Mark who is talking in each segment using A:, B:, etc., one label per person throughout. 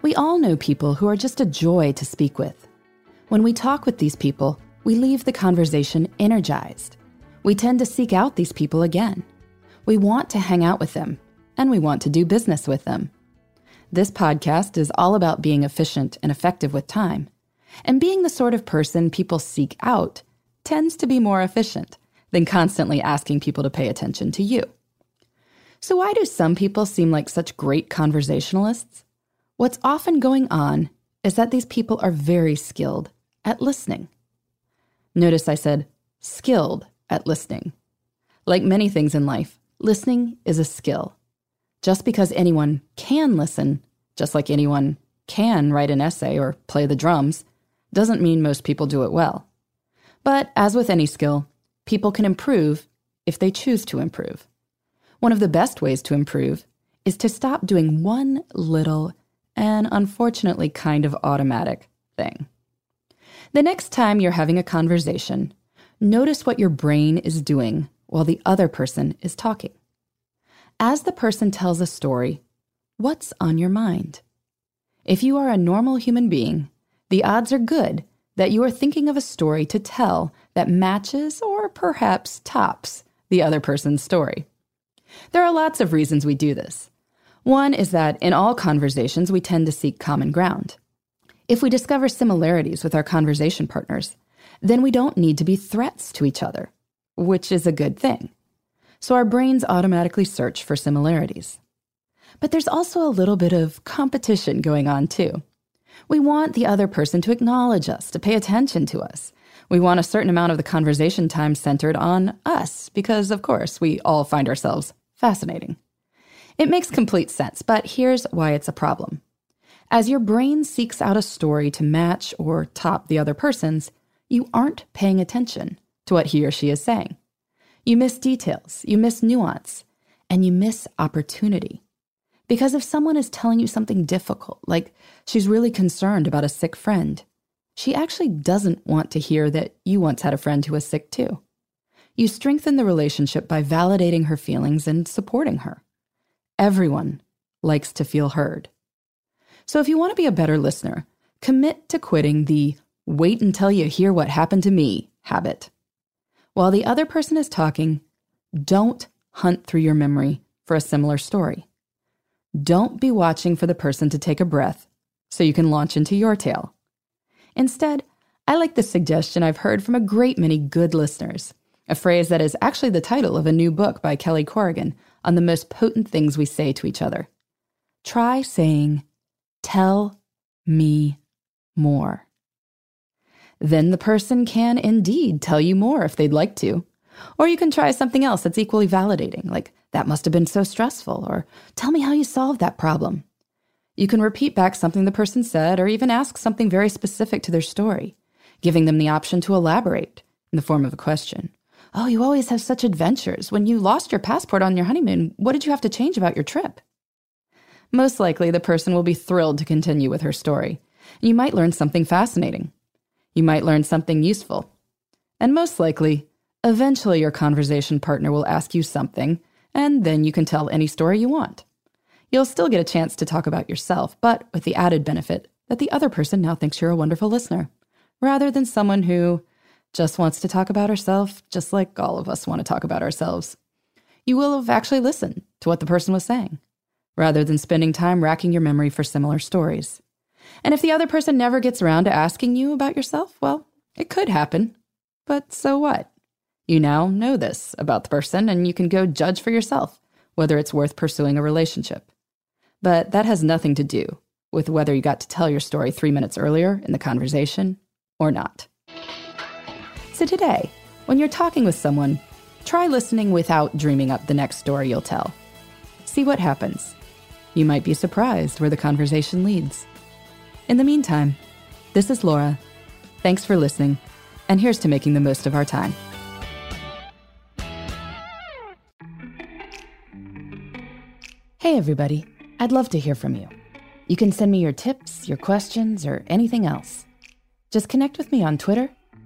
A: We all know people who are just a joy to speak with. When we talk with these people, we leave the conversation energized. We tend to seek out these people again. We want to hang out with them, and we want to do business with them. This podcast is all about being efficient and effective with time. And being the sort of person people seek out tends to be more efficient than constantly asking people to pay attention to you. So, why do some people seem like such great conversationalists? What's often going on is that these people are very skilled at listening. Notice I said skilled at listening. Like many things in life, listening is a skill. Just because anyone can listen, just like anyone can write an essay or play the drums, doesn't mean most people do it well. But as with any skill, people can improve if they choose to improve. One of the best ways to improve is to stop doing one little and unfortunately kind of automatic thing. The next time you're having a conversation, notice what your brain is doing while the other person is talking. As the person tells a story, what's on your mind? If you are a normal human being, the odds are good that you are thinking of a story to tell that matches or perhaps tops the other person's story. There are lots of reasons we do this. One is that in all conversations, we tend to seek common ground. If we discover similarities with our conversation partners, then we don't need to be threats to each other, which is a good thing. So our brains automatically search for similarities. But there's also a little bit of competition going on too. We want the other person to acknowledge us, to pay attention to us, we want a certain amount of the conversation time centered on us because, of course, we all find ourselves fascinating. It makes complete sense, but here's why it's a problem. As your brain seeks out a story to match or top the other person's, you aren't paying attention to what he or she is saying. You miss details, you miss nuance, and you miss opportunity. Because if someone is telling you something difficult, like she's really concerned about a sick friend, she actually doesn't want to hear that you once had a friend who was sick too. You strengthen the relationship by validating her feelings and supporting her. Everyone likes to feel heard. So if you want to be a better listener, commit to quitting the wait until you hear what happened to me habit. While the other person is talking, don't hunt through your memory for a similar story. Don't be watching for the person to take a breath so you can launch into your tale. Instead, I like the suggestion I've heard from a great many good listeners, a phrase that is actually the title of a new book by Kelly Corrigan on the most potent things we say to each other. Try saying, Tell me more. Then the person can indeed tell you more if they'd like to. Or you can try something else that's equally validating, like, that must have been so stressful, or tell me how you solved that problem. You can repeat back something the person said or even ask something very specific to their story, giving them the option to elaborate in the form of a question. Oh, you always have such adventures. When you lost your passport on your honeymoon, what did you have to change about your trip? Most likely, the person will be thrilled to continue with her story. You might learn something fascinating. You might learn something useful. And most likely, eventually your conversation partner will ask you something, and then you can tell any story you want. You'll still get a chance to talk about yourself, but with the added benefit that the other person now thinks you're a wonderful listener, rather than someone who just wants to talk about herself, just like all of us want to talk about ourselves. You will have actually listened to what the person was saying, rather than spending time racking your memory for similar stories. And if the other person never gets around to asking you about yourself, well, it could happen. But so what? You now know this about the person and you can go judge for yourself whether it's worth pursuing a relationship. But that has nothing to do with whether you got to tell your story three minutes earlier in the conversation or not. So today, when you're talking with someone, try listening without dreaming up the next story you'll tell. See what happens. You might be surprised where the conversation leads. In the meantime, this is Laura. Thanks for listening, and here's to making the most of our time. Hey, everybody. I'd love to hear from you. You can send me your tips, your questions, or anything else. Just connect with me on Twitter,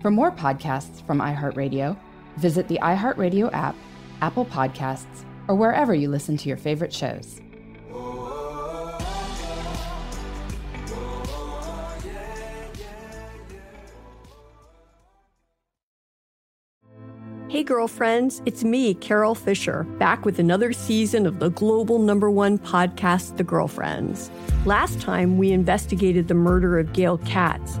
A: For more podcasts from iHeartRadio, visit the iHeartRadio app, Apple Podcasts, or wherever you listen to your favorite shows.
B: Hey, girlfriends, it's me, Carol Fisher, back with another season of the global number one podcast, The Girlfriends. Last time, we investigated the murder of Gail Katz.